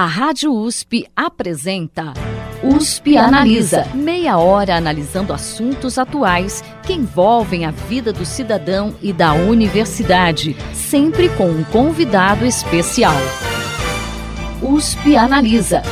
A Rádio USP apresenta USP Analisa. Meia hora analisando assuntos atuais que envolvem a vida do cidadão e da universidade, sempre com um convidado especial. USP Analisa.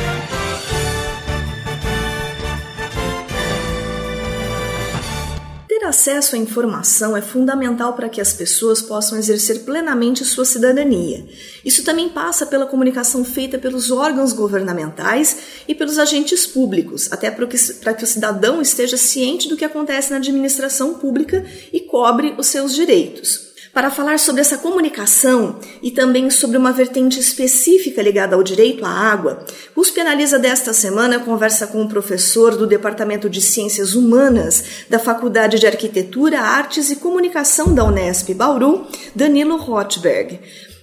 Acesso à informação é fundamental para que as pessoas possam exercer plenamente sua cidadania. Isso também passa pela comunicação feita pelos órgãos governamentais e pelos agentes públicos, até para que, o cidadão esteja ciente do que acontece na administração pública e cobre os seus direitos para falar sobre essa comunicação e também sobre uma vertente específica ligada ao direito à água, USP Analisa desta semana conversa com o professor do Departamento de Ciências Humanas da Faculdade de Arquitetura, Artes e Comunicação da Unesp Bauru, Danilo Rothberg.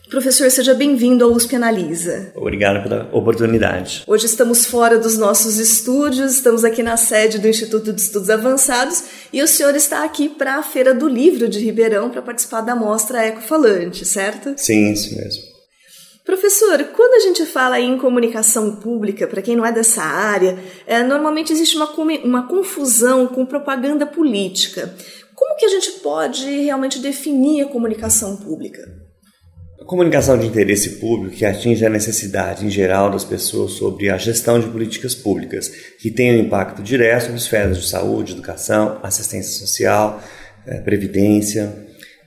Professor, seja bem-vindo ao USP Analisa. Obrigado pela oportunidade. Hoje estamos fora dos nossos estúdios, estamos aqui na sede do Instituto de Estudos Avançados e o senhor está aqui para a Feira do Livro de Ribeirão para participar da mostra Ecofalante, certo? Sim, isso mesmo. Professor, quando a gente fala em comunicação pública, para quem não é dessa área, é, normalmente existe uma, uma confusão com propaganda política. Como que a gente pode realmente definir a comunicação pública? Comunicação de interesse público que atinge a necessidade em geral das pessoas sobre a gestão de políticas públicas que tenham impacto direto sobre esferas de saúde, educação, assistência social, eh, previdência.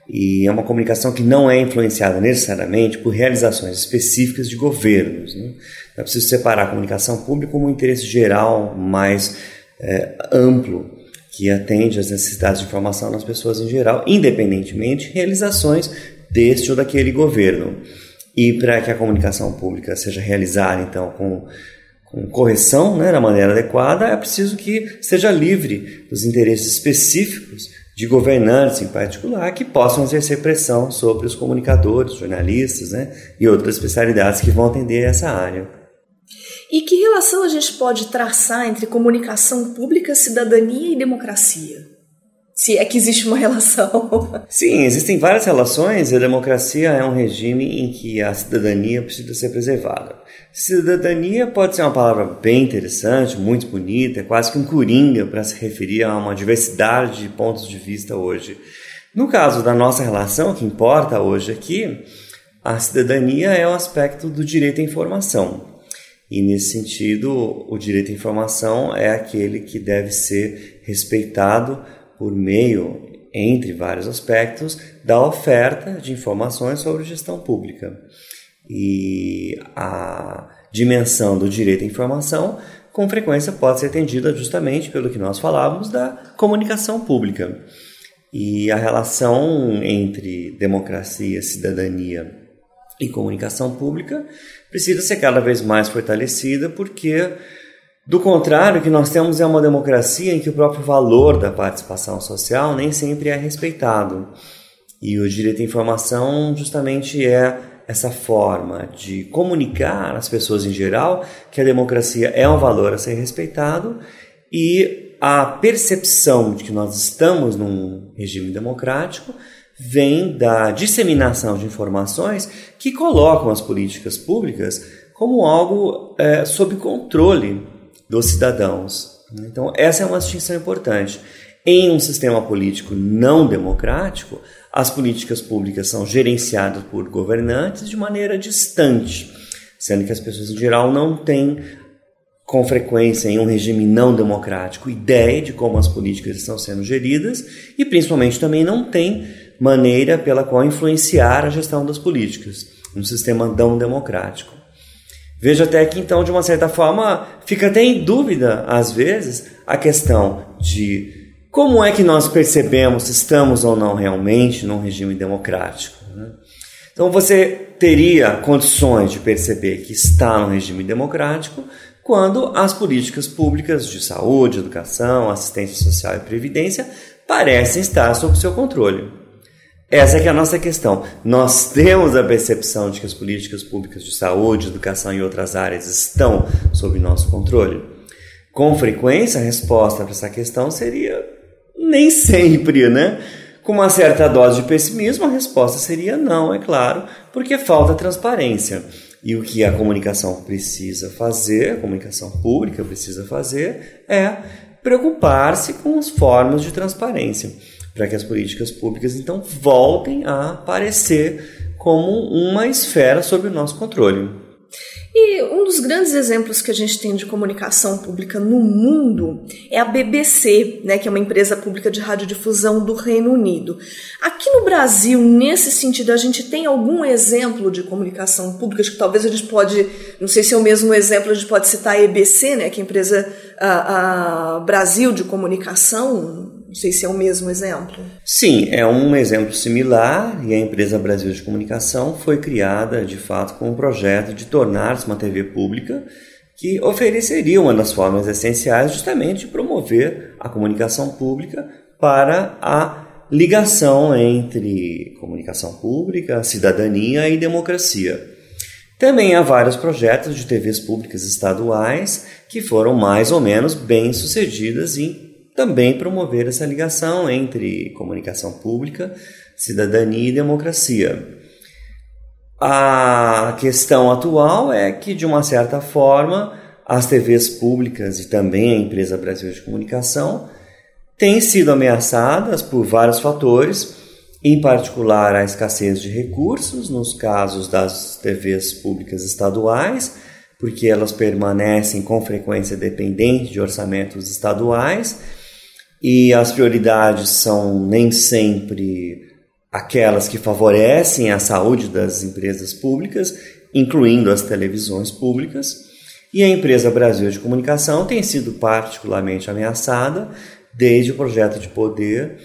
E é uma comunicação que não é influenciada necessariamente por realizações específicas de governos. Né? É preciso separar a comunicação pública como um interesse geral mais é, amplo que atende às necessidades de informação das pessoas em geral, independentemente de realizações deste ou daquele governo. E para que a comunicação pública seja realizada, então, com, com correção, né, da maneira adequada, é preciso que seja livre dos interesses específicos de governantes, em particular, que possam exercer pressão sobre os comunicadores, jornalistas né, e outras especialidades que vão atender essa área. E que relação a gente pode traçar entre comunicação pública, cidadania e democracia? Se é que existe uma relação. Sim, existem várias relações. A democracia é um regime em que a cidadania precisa ser preservada. Cidadania pode ser uma palavra bem interessante, muito bonita, é quase que um coringa para se referir a uma diversidade de pontos de vista hoje. No caso da nossa relação, o que importa hoje aqui, a cidadania é o aspecto do direito à informação. E nesse sentido, o direito à informação é aquele que deve ser respeitado por meio, entre vários aspectos, da oferta de informações sobre gestão pública. E a dimensão do direito à informação, com frequência, pode ser atendida justamente pelo que nós falávamos da comunicação pública. E a relação entre democracia, cidadania e comunicação pública precisa ser cada vez mais fortalecida, porque do contrário, o que nós temos é uma democracia em que o próprio valor da participação social nem sempre é respeitado. E o direito à informação justamente é essa forma de comunicar às pessoas em geral que a democracia é um valor a ser respeitado e a percepção de que nós estamos num regime democrático vem da disseminação de informações que colocam as políticas públicas como algo é, sob controle dos cidadãos. Então, essa é uma distinção importante. Em um sistema político não democrático, as políticas públicas são gerenciadas por governantes de maneira distante, sendo que as pessoas em geral não têm, com frequência, em um regime não democrático, ideia de como as políticas estão sendo geridas e, principalmente, também não têm maneira pela qual influenciar a gestão das políticas, num sistema não democrático. Vejo até que, então, de uma certa forma, fica até em dúvida, às vezes, a questão de como é que nós percebemos se estamos ou não realmente num regime democrático. Né? Então, você teria condições de perceber que está num regime democrático quando as políticas públicas de saúde, educação, assistência social e previdência parecem estar sob seu controle. Essa é é a nossa questão. Nós temos a percepção de que as políticas públicas de saúde, educação e outras áreas estão sob nosso controle? Com frequência, a resposta para essa questão seria nem sempre, né? Com uma certa dose de pessimismo, a resposta seria não, é claro, porque falta transparência. E o que a comunicação precisa fazer, a comunicação pública precisa fazer, é preocupar-se com as formas de transparência, para que as políticas públicas então voltem a aparecer como uma esfera sob o nosso controle. E um dos grandes exemplos que a gente tem de comunicação pública no mundo é a BBC, né, que é uma empresa pública de radiodifusão do Reino Unido. Aqui no Brasil, nesse sentido, a gente tem algum exemplo de comunicação pública? Acho que talvez a gente pode, não sei se é o mesmo exemplo, a gente pode citar a EBC, né, que é a empresa a, a Brasil de comunicação, não sei se é o mesmo exemplo. Sim, é um exemplo similar e a empresa Brasil de Comunicação foi criada, de fato, com um projeto de tornar-se uma TV pública que ofereceria uma das formas essenciais justamente de promover a comunicação pública para a ligação entre comunicação pública, cidadania e democracia. Também há vários projetos de TVs públicas estaduais que foram mais ou menos bem sucedidas em também promover essa ligação entre comunicação pública, cidadania e democracia. A questão atual é que, de uma certa forma, as TVs públicas e também a empresa Brasil de Comunicação têm sido ameaçadas por vários fatores, em particular a escassez de recursos, nos casos das TVs públicas estaduais, porque elas permanecem com frequência dependentes de orçamentos estaduais e as prioridades são nem sempre aquelas que favorecem a saúde das empresas públicas, incluindo as televisões públicas. E a empresa Brasil de Comunicação tem sido particularmente ameaçada desde o projeto de poder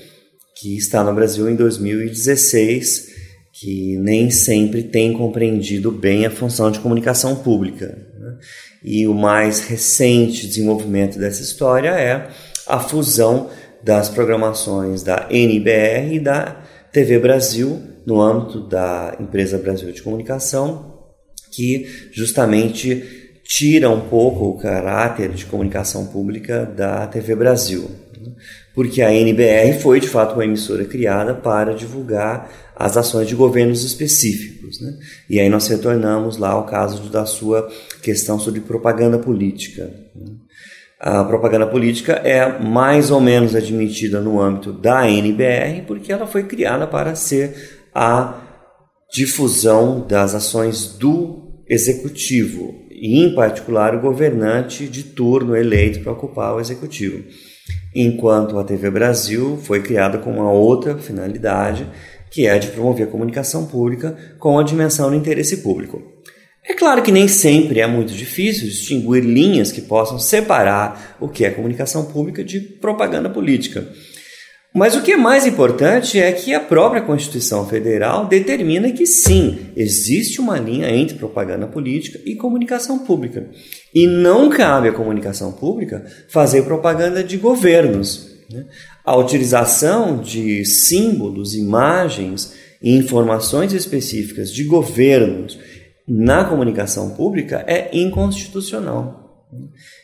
que está no Brasil em 2016, que nem sempre tem compreendido bem a função de comunicação pública. Né? E o mais recente desenvolvimento dessa história é a fusão das programações da NBR e da TV Brasil no âmbito da empresa Brasil de Comunicação, que justamente tira um pouco o caráter de comunicação pública da TV Brasil, porque a NBR foi de fato uma emissora criada para divulgar as ações de governos específicos. Né? E aí nós retornamos lá ao caso da sua questão sobre propaganda política. Né? A propaganda política é mais ou menos admitida no âmbito da NBR, porque ela foi criada para ser a difusão das ações do executivo, e em particular o governante de turno eleito para ocupar o executivo. Enquanto a TV Brasil foi criada com uma outra finalidade, que é a de promover a comunicação pública com a dimensão do interesse público. É claro que nem sempre é muito difícil distinguir linhas que possam separar o que é comunicação pública de propaganda política. Mas o que é mais importante é que a própria Constituição Federal determina que sim, existe uma linha entre propaganda política e comunicação pública. E não cabe à comunicação pública fazer propaganda de governos. Né? A utilização de símbolos, imagens e informações específicas de governos na comunicação pública é inconstitucional.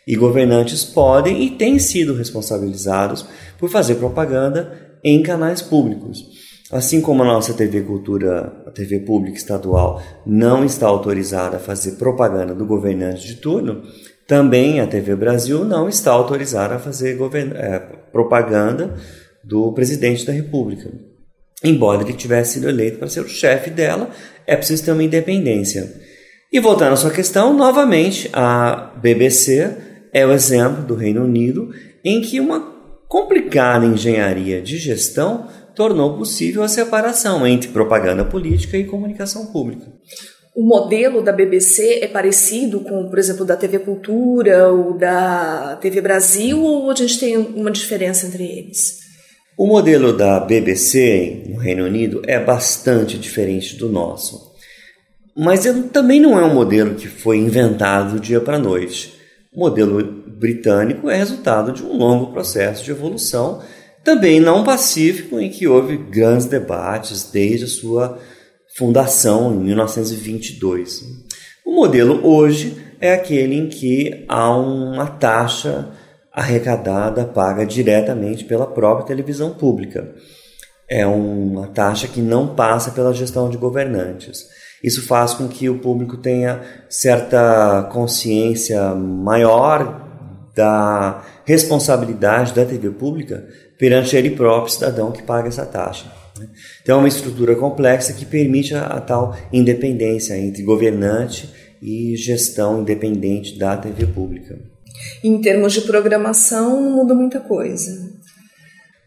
E governantes podem e têm sido responsabilizados por fazer propaganda em canais públicos. Assim como a nossa TV Cultura, a TV pública estadual, não está autorizada a fazer propaganda do governante de turno, também a TV Brasil não está autorizada a fazer é, propaganda do presidente da República. Embora ele tivesse sido eleito para ser o chefe dela, é preciso ter uma independência. E voltando à sua questão, novamente, a BBC é o exemplo do Reino Unido em que uma complicada engenharia de gestão tornou possível a separação entre propaganda política e comunicação pública. O modelo da BBC é parecido com, por exemplo, da TV Cultura ou da TV Brasil, ou a gente tem uma diferença entre eles? O modelo da BBC no Reino Unido é bastante diferente do nosso. Mas também não é um modelo que foi inventado do dia para noite. O modelo britânico é resultado de um longo processo de evolução, também não pacífico, em que houve grandes debates desde a sua fundação em 1922. O modelo hoje é aquele em que há uma taxa arrecadada paga diretamente pela própria televisão pública. É uma taxa que não passa pela gestão de governantes. Isso faz com que o público tenha certa consciência maior da responsabilidade da TV pública perante ele próprio, cidadão que paga essa taxa. Né? Então, é uma estrutura complexa que permite a, a tal independência entre governante e gestão independente da TV pública. Em termos de programação, não muda muita coisa.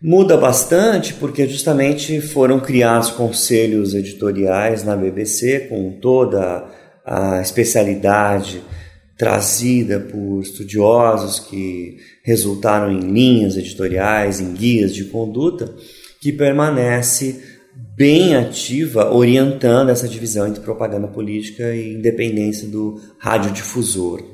Muda bastante porque justamente foram criados conselhos editoriais na BBC com toda a especialidade trazida por estudiosos que resultaram em linhas editoriais, em guias de conduta, que permanece bem ativa orientando essa divisão entre propaganda política e independência do radiodifusor.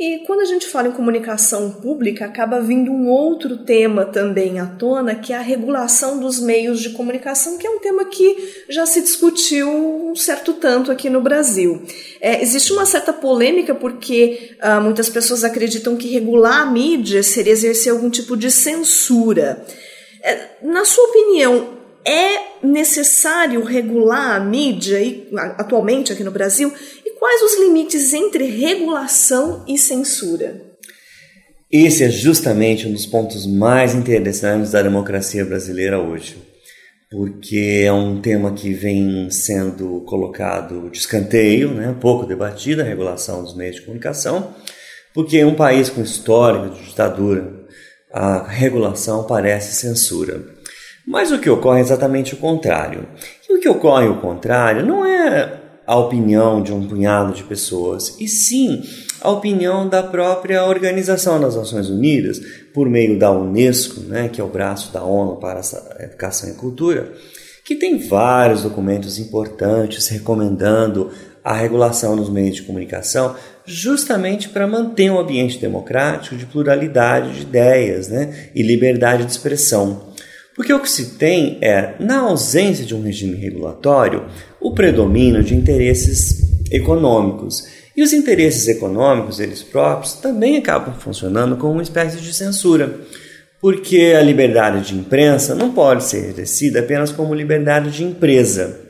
E quando a gente fala em comunicação pública, acaba vindo um outro tema também à tona, que é a regulação dos meios de comunicação, que é um tema que já se discutiu um certo tanto aqui no Brasil. É, existe uma certa polêmica porque ah, muitas pessoas acreditam que regular a mídia seria exercer algum tipo de censura. É, na sua opinião, é necessário regular a mídia e, atualmente aqui no Brasil Quais os limites entre regulação e censura? Esse é justamente um dos pontos mais interessantes da democracia brasileira hoje, porque é um tema que vem sendo colocado de escanteio, né, pouco debatido, a regulação dos meios de comunicação, porque em um país com histórico de ditadura, a regulação parece censura. Mas o que ocorre é exatamente o contrário. E o que ocorre o contrário não é a opinião de um punhado de pessoas, e sim a opinião da própria Organização das Nações Unidas, por meio da Unesco, né, que é o braço da ONU para a Educação e Cultura, que tem vários documentos importantes recomendando a regulação nos meios de comunicação, justamente para manter um ambiente democrático de pluralidade de ideias né, e liberdade de expressão. Porque o que se tem é, na ausência de um regime regulatório, o predomínio de interesses econômicos. E os interesses econômicos, eles próprios, também acabam funcionando como uma espécie de censura, porque a liberdade de imprensa não pode ser exercida apenas como liberdade de empresa.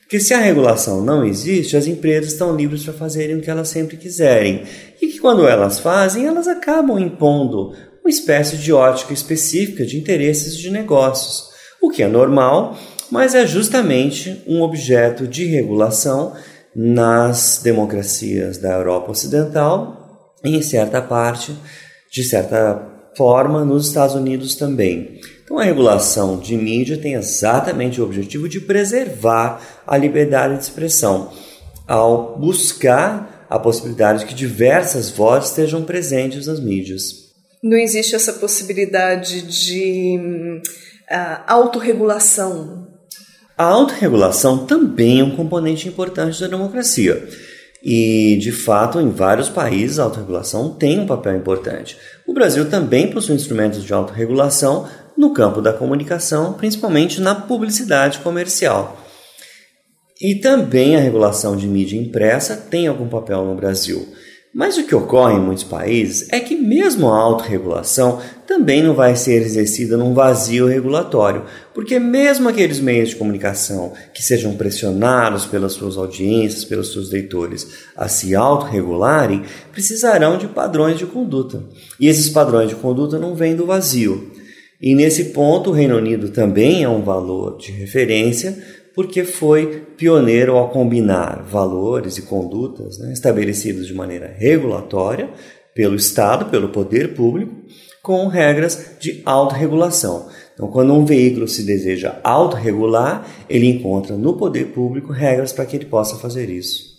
Porque se a regulação não existe, as empresas estão livres para fazerem o que elas sempre quiserem. E que quando elas fazem, elas acabam impondo uma espécie de ótica específica de interesses de negócios, o que é normal mas é justamente um objeto de regulação nas democracias da Europa Ocidental e em certa parte, de certa forma, nos Estados Unidos também. Então, a regulação de mídia tem exatamente o objetivo de preservar a liberdade de expressão, ao buscar a possibilidade de que diversas vozes estejam presentes nas mídias. Não existe essa possibilidade de uh, autorregulação a autorregulação também é um componente importante da democracia. E, de fato, em vários países a autorregulação tem um papel importante. O Brasil também possui instrumentos de autorregulação no campo da comunicação, principalmente na publicidade comercial. E também a regulação de mídia impressa tem algum papel no Brasil. Mas o que ocorre em muitos países é que, mesmo a autorregulação também não vai ser exercida num vazio regulatório, porque, mesmo aqueles meios de comunicação que sejam pressionados pelas suas audiências, pelos seus leitores a se autorregularem, precisarão de padrões de conduta. E esses padrões de conduta não vêm do vazio. E nesse ponto, o Reino Unido também é um valor de referência porque foi pioneiro ao combinar valores e condutas né, estabelecidos de maneira regulatória pelo Estado, pelo poder público, com regras de autorregulação. Então, quando um veículo se deseja autorregular, ele encontra no poder público regras para que ele possa fazer isso.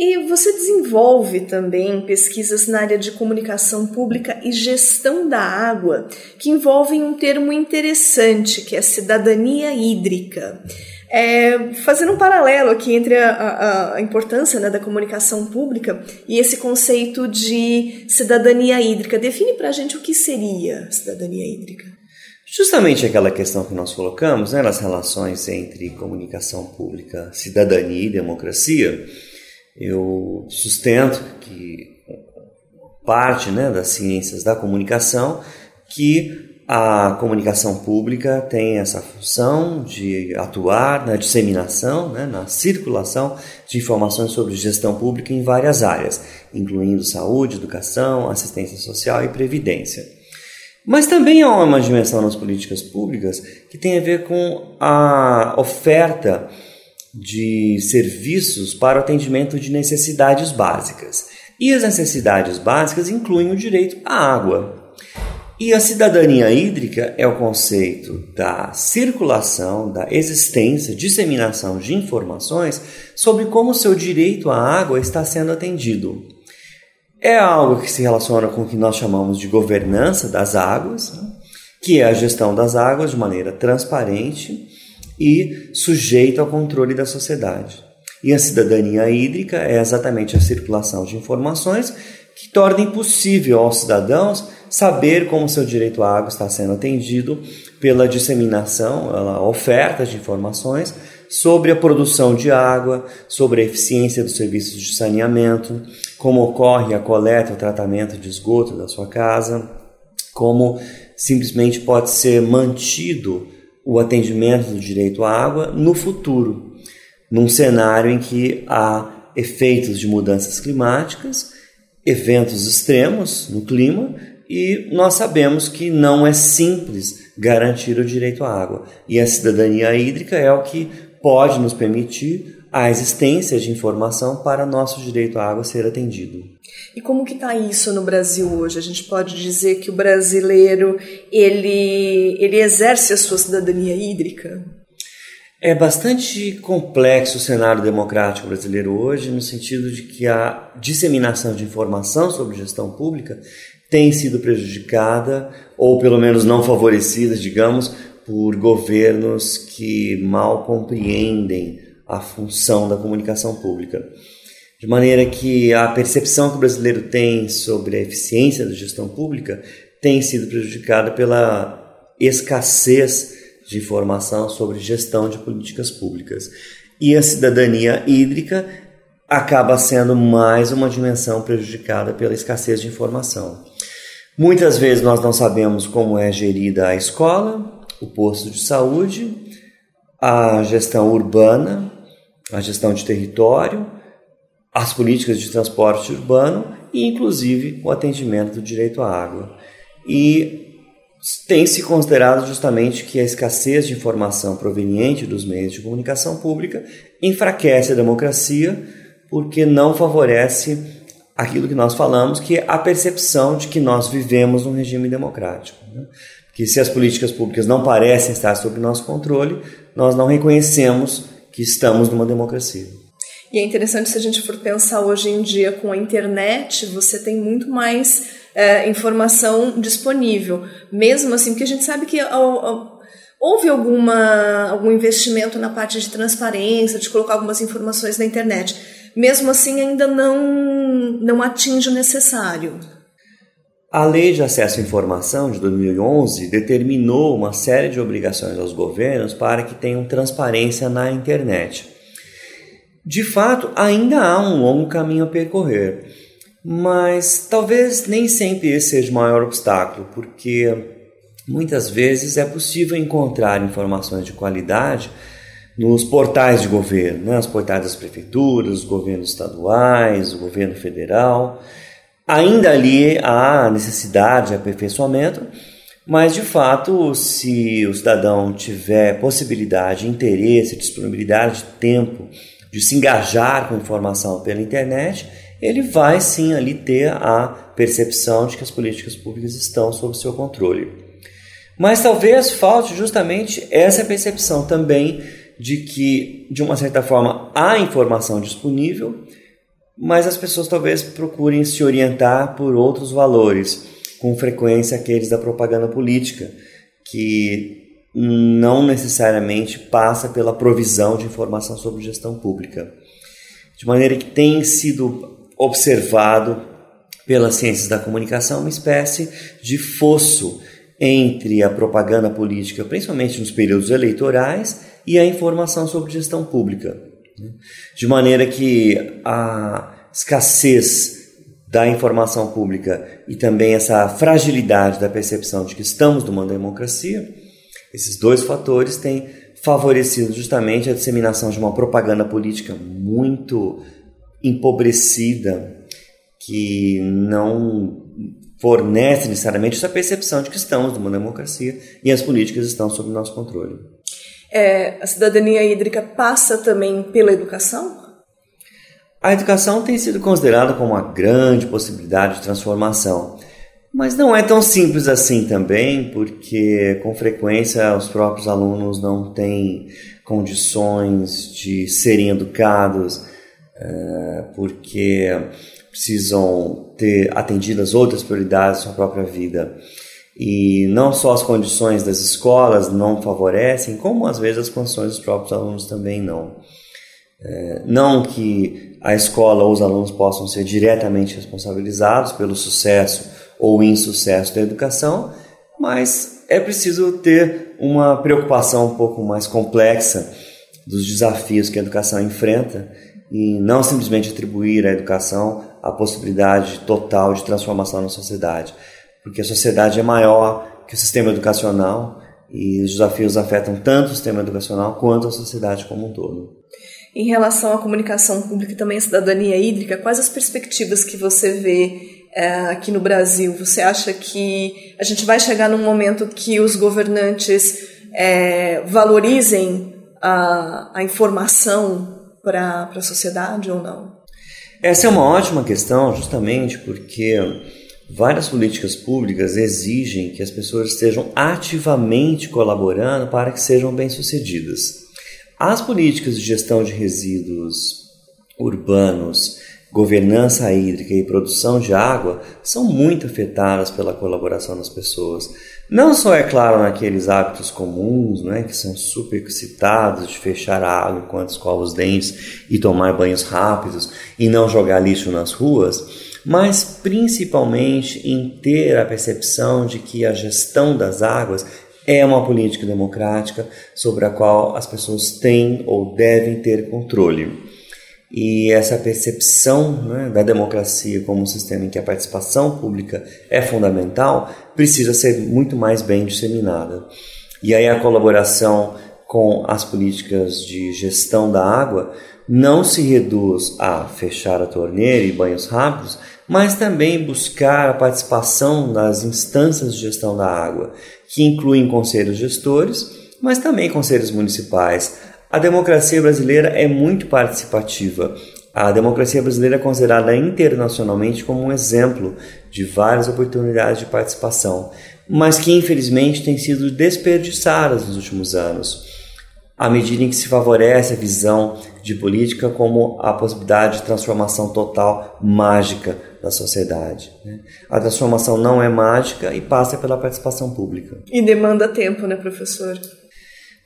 E você desenvolve também pesquisas na área de comunicação pública e gestão da água, que envolvem um termo interessante, que é cidadania hídrica. É, fazendo um paralelo aqui entre a, a, a importância né, da comunicação pública e esse conceito de cidadania hídrica. Define para a gente o que seria cidadania hídrica. Justamente aquela questão que nós colocamos né, nas relações entre comunicação pública, cidadania e democracia, eu sustento que parte né, das ciências da comunicação que a comunicação pública tem essa função de atuar na disseminação, né, na circulação de informações sobre gestão pública em várias áreas, incluindo saúde, educação, assistência social e previdência. Mas também há uma dimensão nas políticas públicas que tem a ver com a oferta de serviços para o atendimento de necessidades básicas. E as necessidades básicas incluem o direito à água. E a cidadania hídrica é o conceito da circulação, da existência, disseminação de informações sobre como o seu direito à água está sendo atendido. É algo que se relaciona com o que nós chamamos de governança das águas, que é a gestão das águas de maneira transparente e sujeita ao controle da sociedade. E a cidadania hídrica é exatamente a circulação de informações que torna impossível aos cidadãos saber como seu direito à água está sendo atendido pela disseminação, a oferta de informações sobre a produção de água, sobre a eficiência dos serviços de saneamento, como ocorre a coleta e o tratamento de esgoto da sua casa, como simplesmente pode ser mantido o atendimento do direito à água no futuro, num cenário em que há efeitos de mudanças climáticas, eventos extremos no clima e nós sabemos que não é simples garantir o direito à água. E a cidadania hídrica é o que pode nos permitir a existência de informação para nosso direito à água ser atendido. E como que está isso no Brasil hoje? A gente pode dizer que o brasileiro ele, ele exerce a sua cidadania hídrica? É bastante complexo o cenário democrático brasileiro hoje, no sentido de que a disseminação de informação sobre gestão pública tem sido prejudicada, ou pelo menos não favorecida, digamos, por governos que mal compreendem a função da comunicação pública. De maneira que a percepção que o brasileiro tem sobre a eficiência da gestão pública tem sido prejudicada pela escassez de informação sobre gestão de políticas públicas. E a cidadania hídrica acaba sendo mais uma dimensão prejudicada pela escassez de informação. Muitas vezes nós não sabemos como é gerida a escola, o posto de saúde, a gestão urbana, a gestão de território, as políticas de transporte urbano e, inclusive, o atendimento do direito à água. E tem se considerado justamente que a escassez de informação proveniente dos meios de comunicação pública enfraquece a democracia porque não favorece aquilo que nós falamos, que é a percepção de que nós vivemos num regime democrático. Né? Que se as políticas públicas não parecem estar sob nosso controle, nós não reconhecemos que estamos numa democracia. E é interessante se a gente for pensar hoje em dia com a internet, você tem muito mais é, informação disponível. Mesmo assim, porque a gente sabe que ao, ao, houve alguma, algum investimento na parte de transparência, de colocar algumas informações na internet mesmo assim ainda não, não atinge o necessário. A Lei de Acesso à Informação de 2011 determinou uma série de obrigações aos governos para que tenham transparência na internet. De fato, ainda há um longo caminho a percorrer, mas talvez nem sempre esse seja o maior obstáculo, porque muitas vezes é possível encontrar informações de qualidade nos portais de governo, né? os portais das prefeituras, os governos estaduais, o governo federal. Ainda ali há necessidade de aperfeiçoamento, mas de fato, se o cidadão tiver possibilidade, interesse, disponibilidade de tempo de se engajar com informação pela internet, ele vai sim ali ter a percepção de que as políticas públicas estão sob seu controle. Mas talvez falte justamente essa percepção também de que, de uma certa forma, há informação disponível, mas as pessoas talvez procurem se orientar por outros valores, com frequência aqueles da propaganda política, que não necessariamente passa pela provisão de informação sobre gestão pública. De maneira que tem sido observado pelas ciências da comunicação uma espécie de fosso entre a propaganda política, principalmente nos períodos eleitorais, e a informação sobre gestão pública. Né? De maneira que a escassez da informação pública e também essa fragilidade da percepção de que estamos numa democracia, esses dois fatores têm favorecido justamente a disseminação de uma propaganda política muito empobrecida que não fornece necessariamente essa percepção de que estamos numa democracia e as políticas estão sob nosso controle. É, a cidadania hídrica passa também pela educação? A educação tem sido considerada como uma grande possibilidade de transformação, mas não é tão simples assim também, porque com frequência os próprios alunos não têm condições de serem educados, é, porque precisam ter atendidas outras prioridades na sua própria vida. E não só as condições das escolas não favorecem, como às vezes as condições dos próprios alunos também não. É, não que a escola ou os alunos possam ser diretamente responsabilizados pelo sucesso ou insucesso da educação, mas é preciso ter uma preocupação um pouco mais complexa dos desafios que a educação enfrenta e não simplesmente atribuir à educação a possibilidade total de transformação na sociedade, porque a sociedade é maior que o sistema educacional e os desafios afetam tanto o sistema educacional quanto a sociedade como um todo. Em relação à comunicação pública e também à cidadania hídrica, quais as perspectivas que você vê é, aqui no Brasil? Você acha que a gente vai chegar num momento que os governantes é, valorizem a, a informação para a sociedade ou não? Essa é uma ótima questão, justamente porque várias políticas públicas exigem que as pessoas estejam ativamente colaborando para que sejam bem-sucedidas. As políticas de gestão de resíduos urbanos, governança hídrica e produção de água são muito afetadas pela colaboração das pessoas. Não só, é claro, naqueles hábitos comuns, né, que são super excitados de fechar a água enquanto escova os dentes e tomar banhos rápidos e não jogar lixo nas ruas, mas principalmente em ter a percepção de que a gestão das águas é uma política democrática sobre a qual as pessoas têm ou devem ter controle. E essa percepção né, da democracia como um sistema em que a participação pública é fundamental precisa ser muito mais bem disseminada. E aí a colaboração com as políticas de gestão da água não se reduz a fechar a torneira e banhos rápidos, mas também buscar a participação nas instâncias de gestão da água, que incluem conselhos gestores, mas também conselhos municipais. A democracia brasileira é muito participativa. A democracia brasileira é considerada internacionalmente como um exemplo de várias oportunidades de participação, mas que infelizmente têm sido desperdiçadas nos últimos anos à medida em que se favorece a visão de política como a possibilidade de transformação total mágica da sociedade. Né? A transformação não é mágica e passa pela participação pública. E demanda tempo, né, professor?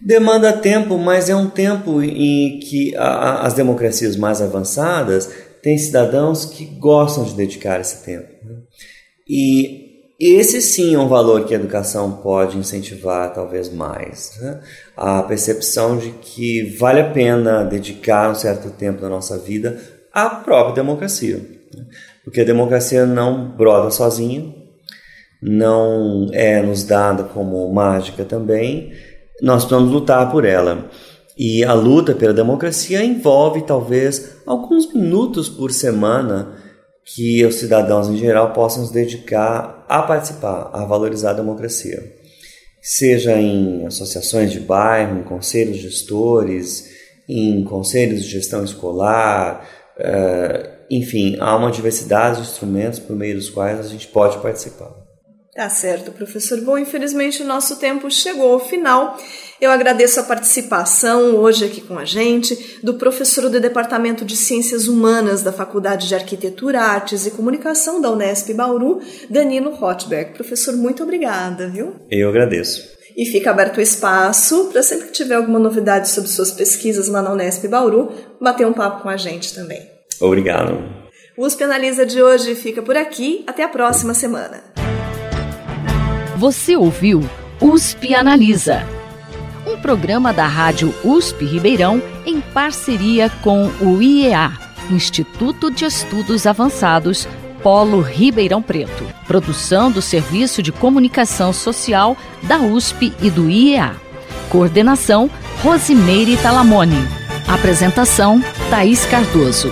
Demanda tempo, mas é um tempo em que a, as democracias mais avançadas têm cidadãos que gostam de dedicar esse tempo. Né? E esse sim é um valor que a educação pode incentivar talvez mais. Né? A percepção de que vale a pena dedicar um certo tempo da nossa vida à própria democracia. Né? Porque a democracia não brota sozinha, não é nos dada como mágica também, nós precisamos lutar por ela. E a luta pela democracia envolve talvez alguns minutos por semana que os cidadãos em geral possam se dedicar a participar, a valorizar a democracia. Seja em associações de bairro, em conselhos gestores, em conselhos de gestão escolar, uh, enfim, há uma diversidade de instrumentos por meio dos quais a gente pode participar. Tá certo, professor. Bom, infelizmente o nosso tempo chegou ao final. Eu agradeço a participação hoje aqui com a gente do professor do Departamento de Ciências Humanas da Faculdade de Arquitetura, Artes e Comunicação da Unesp Bauru, Danilo Rotberg. Professor, muito obrigada, viu? Eu agradeço. E fica aberto o espaço para sempre que tiver alguma novidade sobre suas pesquisas lá na Unesp Bauru, bater um papo com a gente também. Obrigado. O USP Analisa de hoje fica por aqui. Até a próxima semana. Você ouviu USP Analisa, um programa da Rádio USP Ribeirão em parceria com o IEA, Instituto de Estudos Avançados Polo Ribeirão Preto. Produção do Serviço de Comunicação Social da USP e do IEA. Coordenação Rosimeire Talamone. Apresentação Thaís Cardoso.